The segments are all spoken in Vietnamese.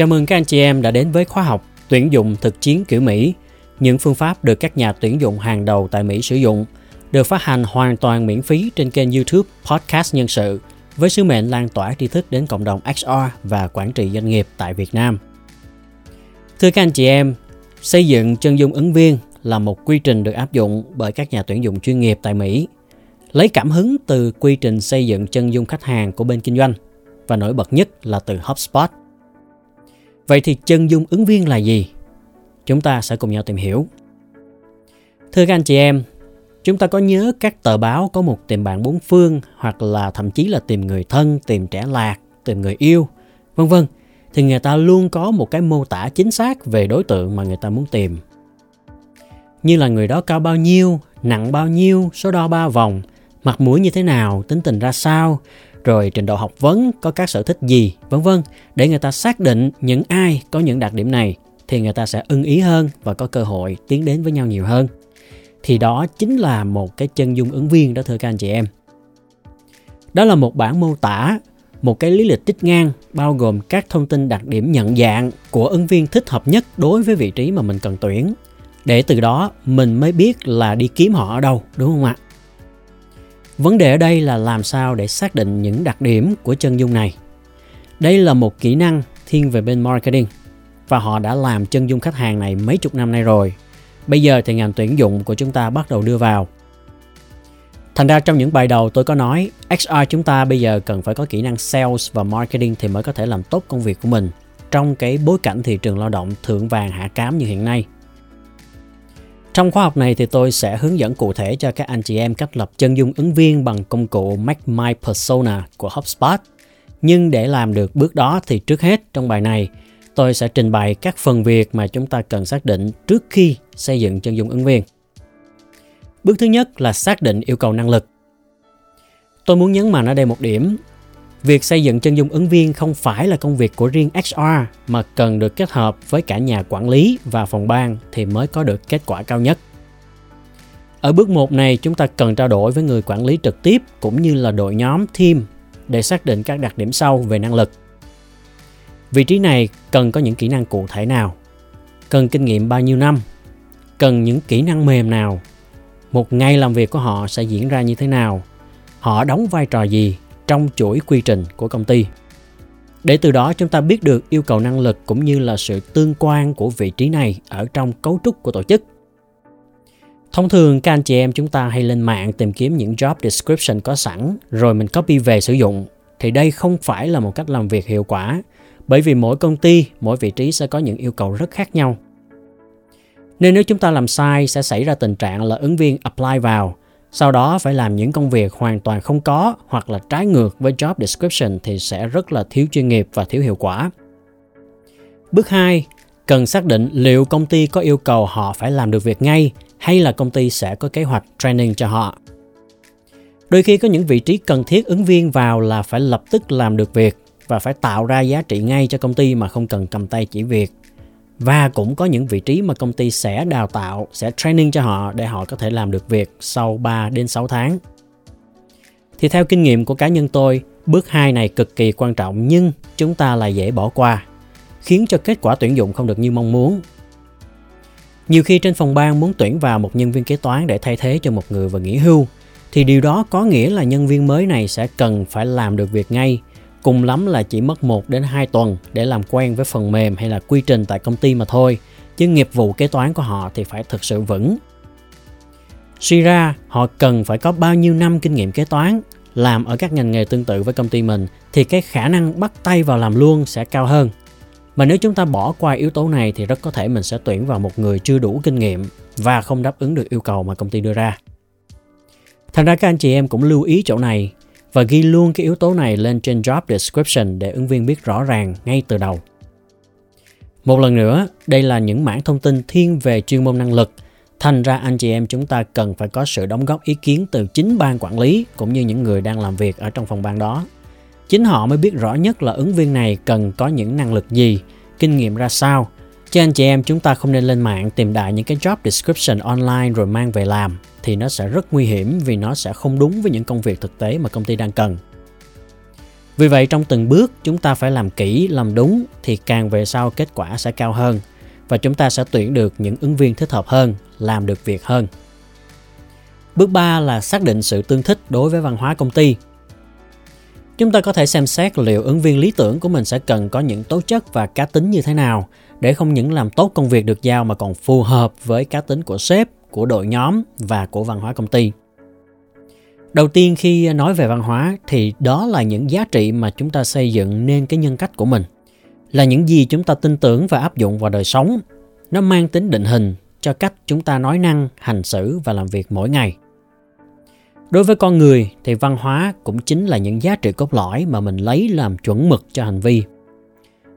Chào mừng các anh chị em đã đến với khóa học tuyển dụng thực chiến kiểu Mỹ, những phương pháp được các nhà tuyển dụng hàng đầu tại Mỹ sử dụng, được phát hành hoàn toàn miễn phí trên kênh YouTube Podcast Nhân sự với sứ mệnh lan tỏa tri thức đến cộng đồng HR và quản trị doanh nghiệp tại Việt Nam. Thưa các anh chị em, xây dựng chân dung ứng viên là một quy trình được áp dụng bởi các nhà tuyển dụng chuyên nghiệp tại Mỹ. Lấy cảm hứng từ quy trình xây dựng chân dung khách hàng của bên kinh doanh và nổi bật nhất là từ HubSpot. Vậy thì chân dung ứng viên là gì? Chúng ta sẽ cùng nhau tìm hiểu. Thưa các anh chị em, chúng ta có nhớ các tờ báo có một tìm bạn bốn phương hoặc là thậm chí là tìm người thân, tìm trẻ lạc, tìm người yêu, vân vân thì người ta luôn có một cái mô tả chính xác về đối tượng mà người ta muốn tìm. Như là người đó cao bao nhiêu, nặng bao nhiêu, số đo ba vòng, mặt mũi như thế nào, tính tình ra sao, rồi trình độ học vấn, có các sở thích gì, vân vân để người ta xác định những ai có những đặc điểm này thì người ta sẽ ưng ý hơn và có cơ hội tiến đến với nhau nhiều hơn. Thì đó chính là một cái chân dung ứng viên đó thưa các anh chị em. Đó là một bản mô tả, một cái lý lịch tích ngang bao gồm các thông tin đặc điểm nhận dạng của ứng viên thích hợp nhất đối với vị trí mà mình cần tuyển. Để từ đó mình mới biết là đi kiếm họ ở đâu, đúng không ạ? Vấn đề ở đây là làm sao để xác định những đặc điểm của chân dung này. Đây là một kỹ năng thiên về bên marketing, và họ đã làm chân dung khách hàng này mấy chục năm nay rồi. Bây giờ thì ngành tuyển dụng của chúng ta bắt đầu đưa vào. Thành ra trong những bài đầu tôi có nói XR chúng ta bây giờ cần phải có kỹ năng sales và marketing thì mới có thể làm tốt công việc của mình trong cái bối cảnh thị trường lao động thượng vàng hạ cám như hiện nay. Trong khóa học này thì tôi sẽ hướng dẫn cụ thể cho các anh chị em cách lập chân dung ứng viên bằng công cụ Make My Persona của HubSpot. Nhưng để làm được bước đó thì trước hết trong bài này, tôi sẽ trình bày các phần việc mà chúng ta cần xác định trước khi xây dựng chân dung ứng viên. Bước thứ nhất là xác định yêu cầu năng lực. Tôi muốn nhấn mạnh ở đây một điểm Việc xây dựng chân dung ứng viên không phải là công việc của riêng HR mà cần được kết hợp với cả nhà quản lý và phòng ban thì mới có được kết quả cao nhất. Ở bước 1 này, chúng ta cần trao đổi với người quản lý trực tiếp cũng như là đội nhóm team để xác định các đặc điểm sau về năng lực. Vị trí này cần có những kỹ năng cụ thể nào? Cần kinh nghiệm bao nhiêu năm? Cần những kỹ năng mềm nào? Một ngày làm việc của họ sẽ diễn ra như thế nào? Họ đóng vai trò gì trong chuỗi quy trình của công ty. Để từ đó chúng ta biết được yêu cầu năng lực cũng như là sự tương quan của vị trí này ở trong cấu trúc của tổ chức. Thông thường các anh chị em chúng ta hay lên mạng tìm kiếm những job description có sẵn rồi mình copy về sử dụng thì đây không phải là một cách làm việc hiệu quả bởi vì mỗi công ty, mỗi vị trí sẽ có những yêu cầu rất khác nhau. Nên nếu chúng ta làm sai sẽ xảy ra tình trạng là ứng viên apply vào sau đó phải làm những công việc hoàn toàn không có hoặc là trái ngược với job description thì sẽ rất là thiếu chuyên nghiệp và thiếu hiệu quả. Bước 2, cần xác định liệu công ty có yêu cầu họ phải làm được việc ngay hay là công ty sẽ có kế hoạch training cho họ. Đôi khi có những vị trí cần thiết ứng viên vào là phải lập tức làm được việc và phải tạo ra giá trị ngay cho công ty mà không cần cầm tay chỉ việc và cũng có những vị trí mà công ty sẽ đào tạo, sẽ training cho họ để họ có thể làm được việc sau 3 đến 6 tháng. Thì theo kinh nghiệm của cá nhân tôi, bước 2 này cực kỳ quan trọng nhưng chúng ta lại dễ bỏ qua, khiến cho kết quả tuyển dụng không được như mong muốn. Nhiều khi trên phòng ban muốn tuyển vào một nhân viên kế toán để thay thế cho một người vừa nghỉ hưu, thì điều đó có nghĩa là nhân viên mới này sẽ cần phải làm được việc ngay cùng lắm là chỉ mất 1 đến 2 tuần để làm quen với phần mềm hay là quy trình tại công ty mà thôi, chứ nghiệp vụ kế toán của họ thì phải thực sự vững. Suy ra, họ cần phải có bao nhiêu năm kinh nghiệm kế toán, làm ở các ngành nghề tương tự với công ty mình thì cái khả năng bắt tay vào làm luôn sẽ cao hơn. Mà nếu chúng ta bỏ qua yếu tố này thì rất có thể mình sẽ tuyển vào một người chưa đủ kinh nghiệm và không đáp ứng được yêu cầu mà công ty đưa ra. Thành ra các anh chị em cũng lưu ý chỗ này và ghi luôn cái yếu tố này lên trên job description để ứng viên biết rõ ràng ngay từ đầu. Một lần nữa, đây là những mảng thông tin thiên về chuyên môn năng lực. Thành ra anh chị em chúng ta cần phải có sự đóng góp ý kiến từ chính ban quản lý cũng như những người đang làm việc ở trong phòng ban đó. Chính họ mới biết rõ nhất là ứng viên này cần có những năng lực gì, kinh nghiệm ra sao. Cho anh chị em chúng ta không nên lên mạng tìm đại những cái job description online rồi mang về làm thì nó sẽ rất nguy hiểm vì nó sẽ không đúng với những công việc thực tế mà công ty đang cần. Vì vậy trong từng bước chúng ta phải làm kỹ, làm đúng thì càng về sau kết quả sẽ cao hơn và chúng ta sẽ tuyển được những ứng viên thích hợp hơn, làm được việc hơn. Bước 3 là xác định sự tương thích đối với văn hóa công ty. Chúng ta có thể xem xét liệu ứng viên lý tưởng của mình sẽ cần có những tố chất và cá tính như thế nào để không những làm tốt công việc được giao mà còn phù hợp với cá tính của sếp, của đội nhóm và của văn hóa công ty. Đầu tiên khi nói về văn hóa thì đó là những giá trị mà chúng ta xây dựng nên cái nhân cách của mình. Là những gì chúng ta tin tưởng và áp dụng vào đời sống. Nó mang tính định hình cho cách chúng ta nói năng, hành xử và làm việc mỗi ngày. Đối với con người thì văn hóa cũng chính là những giá trị cốt lõi mà mình lấy làm chuẩn mực cho hành vi.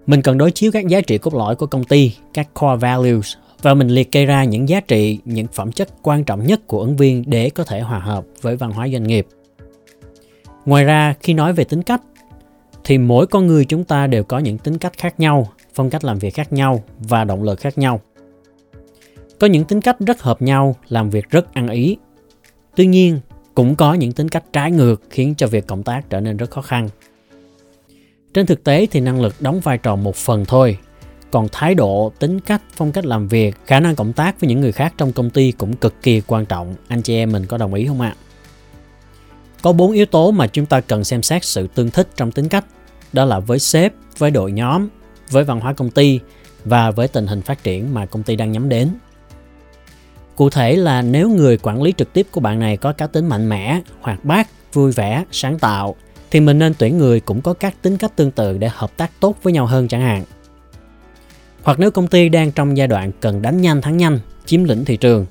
Mình cần đối chiếu các giá trị cốt lõi của công ty, các core values và mình liệt kê ra những giá trị, những phẩm chất quan trọng nhất của ứng viên để có thể hòa hợp với văn hóa doanh nghiệp. Ngoài ra, khi nói về tính cách thì mỗi con người chúng ta đều có những tính cách khác nhau, phong cách làm việc khác nhau và động lực khác nhau. Có những tính cách rất hợp nhau, làm việc rất ăn ý. Tuy nhiên, cũng có những tính cách trái ngược khiến cho việc cộng tác trở nên rất khó khăn. Trên thực tế thì năng lực đóng vai trò một phần thôi, còn thái độ, tính cách, phong cách làm việc, khả năng cộng tác với những người khác trong công ty cũng cực kỳ quan trọng. Anh chị em mình có đồng ý không ạ? Có bốn yếu tố mà chúng ta cần xem xét sự tương thích trong tính cách. Đó là với sếp, với đội nhóm, với văn hóa công ty và với tình hình phát triển mà công ty đang nhắm đến. Cụ thể là nếu người quản lý trực tiếp của bạn này có cá tính mạnh mẽ, hoạt bát, vui vẻ, sáng tạo thì mình nên tuyển người cũng có các tính cách tương tự để hợp tác tốt với nhau hơn chẳng hạn. Hoặc nếu công ty đang trong giai đoạn cần đánh nhanh thắng nhanh, chiếm lĩnh thị trường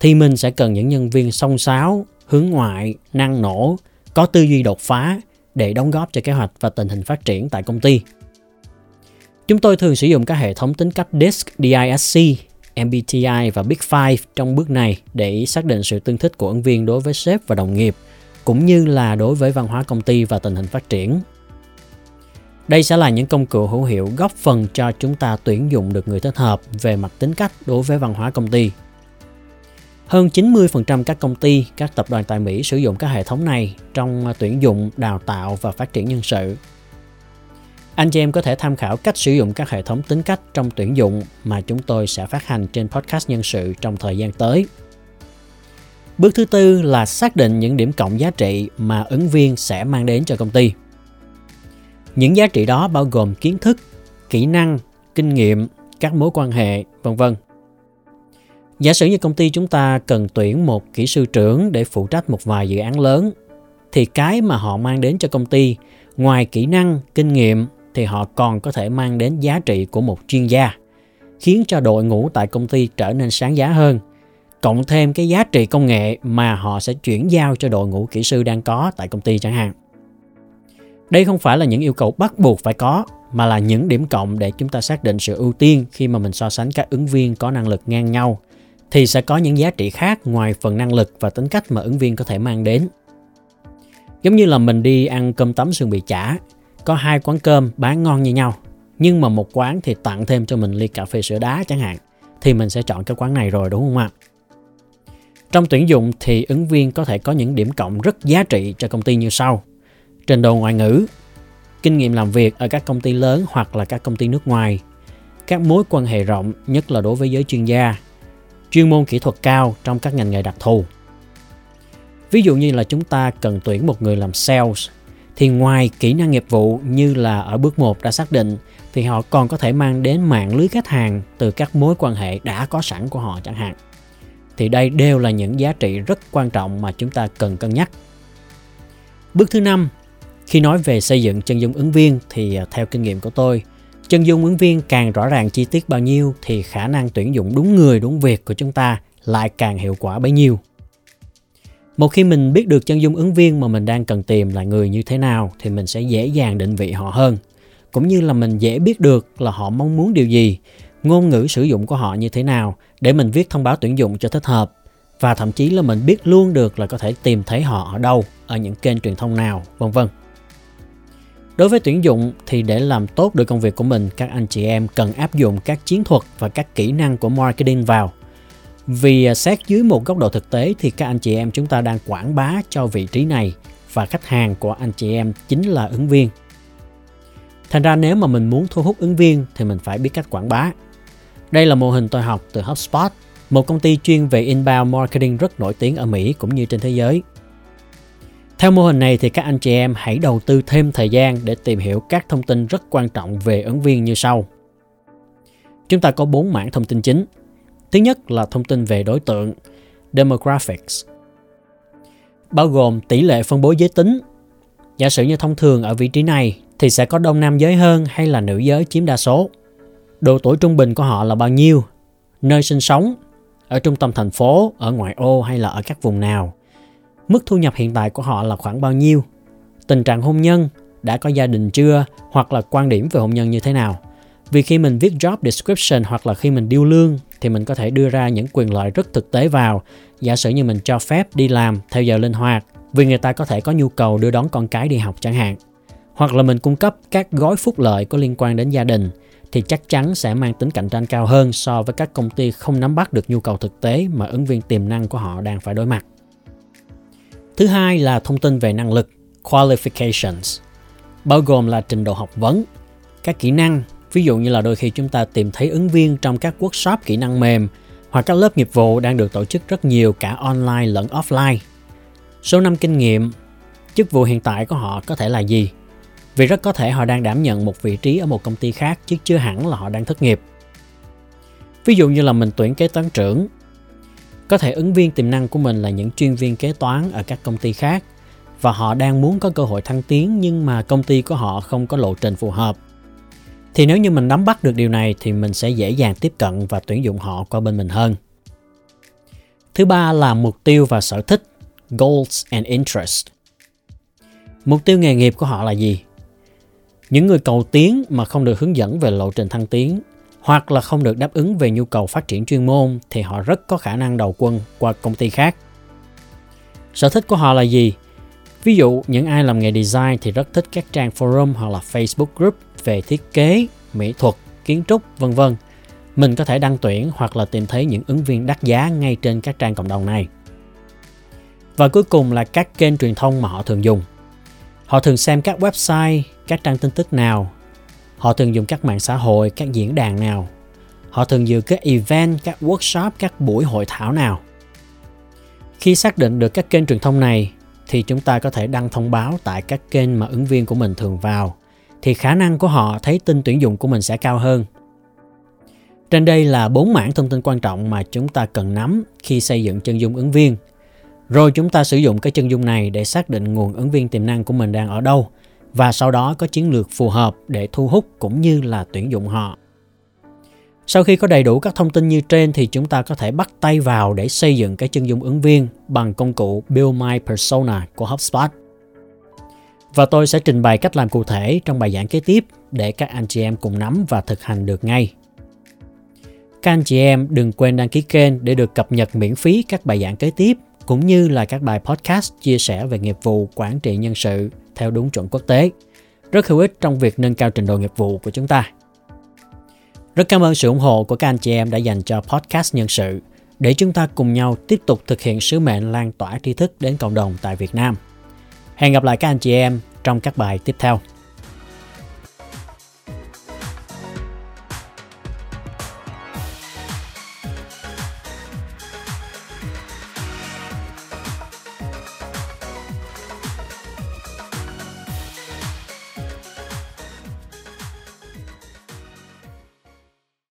thì mình sẽ cần những nhân viên song sáo, hướng ngoại, năng nổ, có tư duy đột phá để đóng góp cho kế hoạch và tình hình phát triển tại công ty. Chúng tôi thường sử dụng các hệ thống tính cách DISC, DISC MBTI và Big Five trong bước này để xác định sự tương thích của ứng viên đối với sếp và đồng nghiệp, cũng như là đối với văn hóa công ty và tình hình phát triển. Đây sẽ là những công cụ hữu hiệu góp phần cho chúng ta tuyển dụng được người thích hợp về mặt tính cách đối với văn hóa công ty. Hơn 90% các công ty, các tập đoàn tại Mỹ sử dụng các hệ thống này trong tuyển dụng, đào tạo và phát triển nhân sự. Anh chị em có thể tham khảo cách sử dụng các hệ thống tính cách trong tuyển dụng mà chúng tôi sẽ phát hành trên podcast nhân sự trong thời gian tới. Bước thứ tư là xác định những điểm cộng giá trị mà ứng viên sẽ mang đến cho công ty. Những giá trị đó bao gồm kiến thức, kỹ năng, kinh nghiệm, các mối quan hệ, vân vân. Giả sử như công ty chúng ta cần tuyển một kỹ sư trưởng để phụ trách một vài dự án lớn thì cái mà họ mang đến cho công ty ngoài kỹ năng, kinh nghiệm thì họ còn có thể mang đến giá trị của một chuyên gia, khiến cho đội ngũ tại công ty trở nên sáng giá hơn. Cộng thêm cái giá trị công nghệ mà họ sẽ chuyển giao cho đội ngũ kỹ sư đang có tại công ty chẳng hạn. Đây không phải là những yêu cầu bắt buộc phải có, mà là những điểm cộng để chúng ta xác định sự ưu tiên khi mà mình so sánh các ứng viên có năng lực ngang nhau thì sẽ có những giá trị khác ngoài phần năng lực và tính cách mà ứng viên có thể mang đến. Giống như là mình đi ăn cơm tấm sườn bì chả có hai quán cơm bán ngon như nhau nhưng mà một quán thì tặng thêm cho mình ly cà phê sữa đá chẳng hạn thì mình sẽ chọn cái quán này rồi đúng không ạ? Trong tuyển dụng thì ứng viên có thể có những điểm cộng rất giá trị cho công ty như sau. Trình độ ngoại ngữ, kinh nghiệm làm việc ở các công ty lớn hoặc là các công ty nước ngoài, các mối quan hệ rộng nhất là đối với giới chuyên gia, chuyên môn kỹ thuật cao trong các ngành nghề đặc thù. Ví dụ như là chúng ta cần tuyển một người làm sales thì ngoài kỹ năng nghiệp vụ như là ở bước 1 đã xác định thì họ còn có thể mang đến mạng lưới khách hàng từ các mối quan hệ đã có sẵn của họ chẳng hạn. Thì đây đều là những giá trị rất quan trọng mà chúng ta cần cân nhắc. Bước thứ năm, khi nói về xây dựng chân dung ứng viên thì à, theo kinh nghiệm của tôi, chân dung ứng viên càng rõ ràng chi tiết bao nhiêu thì khả năng tuyển dụng đúng người đúng việc của chúng ta lại càng hiệu quả bấy nhiêu. Một khi mình biết được chân dung ứng viên mà mình đang cần tìm là người như thế nào thì mình sẽ dễ dàng định vị họ hơn. Cũng như là mình dễ biết được là họ mong muốn điều gì, ngôn ngữ sử dụng của họ như thế nào để mình viết thông báo tuyển dụng cho thích hợp. Và thậm chí là mình biết luôn được là có thể tìm thấy họ ở đâu, ở những kênh truyền thông nào, vân vân. Đối với tuyển dụng thì để làm tốt được công việc của mình, các anh chị em cần áp dụng các chiến thuật và các kỹ năng của marketing vào vì à, xét dưới một góc độ thực tế thì các anh chị em chúng ta đang quảng bá cho vị trí này và khách hàng của anh chị em chính là ứng viên. Thành ra nếu mà mình muốn thu hút ứng viên thì mình phải biết cách quảng bá. Đây là mô hình tôi học từ HubSpot, một công ty chuyên về inbound marketing rất nổi tiếng ở Mỹ cũng như trên thế giới. Theo mô hình này thì các anh chị em hãy đầu tư thêm thời gian để tìm hiểu các thông tin rất quan trọng về ứng viên như sau. Chúng ta có 4 mảng thông tin chính. Thứ nhất là thông tin về đối tượng, demographics, bao gồm tỷ lệ phân bố giới tính. Giả sử như thông thường ở vị trí này thì sẽ có đông nam giới hơn hay là nữ giới chiếm đa số. Độ tuổi trung bình của họ là bao nhiêu? Nơi sinh sống, ở trung tâm thành phố, ở ngoại ô hay là ở các vùng nào? Mức thu nhập hiện tại của họ là khoảng bao nhiêu? Tình trạng hôn nhân, đã có gia đình chưa hoặc là quan điểm về hôn nhân như thế nào? Vì khi mình viết job description hoặc là khi mình điêu lương thì mình có thể đưa ra những quyền lợi rất thực tế vào. Giả sử như mình cho phép đi làm theo giờ linh hoạt vì người ta có thể có nhu cầu đưa đón con cái đi học chẳng hạn. Hoặc là mình cung cấp các gói phúc lợi có liên quan đến gia đình thì chắc chắn sẽ mang tính cạnh tranh cao hơn so với các công ty không nắm bắt được nhu cầu thực tế mà ứng viên tiềm năng của họ đang phải đối mặt. Thứ hai là thông tin về năng lực, qualifications, bao gồm là trình độ học vấn, các kỹ năng, ví dụ như là đôi khi chúng ta tìm thấy ứng viên trong các workshop kỹ năng mềm hoặc các lớp nghiệp vụ đang được tổ chức rất nhiều cả online lẫn offline. Số năm kinh nghiệm, chức vụ hiện tại của họ có thể là gì? Vì rất có thể họ đang đảm nhận một vị trí ở một công ty khác chứ chưa hẳn là họ đang thất nghiệp. Ví dụ như là mình tuyển kế toán trưởng có thể ứng viên tiềm năng của mình là những chuyên viên kế toán ở các công ty khác và họ đang muốn có cơ hội thăng tiến nhưng mà công ty của họ không có lộ trình phù hợp. Thì nếu như mình nắm bắt được điều này thì mình sẽ dễ dàng tiếp cận và tuyển dụng họ qua bên mình hơn. Thứ ba là mục tiêu và sở thích, goals and interest. Mục tiêu nghề nghiệp của họ là gì? Những người cầu tiến mà không được hướng dẫn về lộ trình thăng tiến hoặc là không được đáp ứng về nhu cầu phát triển chuyên môn thì họ rất có khả năng đầu quân qua công ty khác. Sở thích của họ là gì? Ví dụ những ai làm nghề design thì rất thích các trang forum hoặc là Facebook group về thiết kế, mỹ thuật, kiến trúc, vân vân. Mình có thể đăng tuyển hoặc là tìm thấy những ứng viên đắt giá ngay trên các trang cộng đồng này. Và cuối cùng là các kênh truyền thông mà họ thường dùng. Họ thường xem các website, các trang tin tức nào Họ thường dùng các mạng xã hội, các diễn đàn nào. Họ thường dự các event, các workshop, các buổi hội thảo nào. Khi xác định được các kênh truyền thông này thì chúng ta có thể đăng thông báo tại các kênh mà ứng viên của mình thường vào, thì khả năng của họ thấy tin tuyển dụng của mình sẽ cao hơn. Trên đây là bốn mảng thông tin quan trọng mà chúng ta cần nắm khi xây dựng chân dung ứng viên. Rồi chúng ta sử dụng cái chân dung này để xác định nguồn ứng viên tiềm năng của mình đang ở đâu, và sau đó có chiến lược phù hợp để thu hút cũng như là tuyển dụng họ. Sau khi có đầy đủ các thông tin như trên thì chúng ta có thể bắt tay vào để xây dựng cái chân dung ứng viên bằng công cụ Build My Persona của HubSpot. Và tôi sẽ trình bày cách làm cụ thể trong bài giảng kế tiếp để các anh chị em cùng nắm và thực hành được ngay. Các anh chị em đừng quên đăng ký kênh để được cập nhật miễn phí các bài giảng kế tiếp, cũng như là các bài podcast chia sẻ về nghiệp vụ quản trị nhân sự theo đúng chuẩn quốc tế. Rất hữu ích trong việc nâng cao trình độ nghiệp vụ của chúng ta. Rất cảm ơn sự ủng hộ của các anh chị em đã dành cho podcast nhân sự để chúng ta cùng nhau tiếp tục thực hiện sứ mệnh lan tỏa tri thức đến cộng đồng tại Việt Nam. Hẹn gặp lại các anh chị em trong các bài tiếp theo.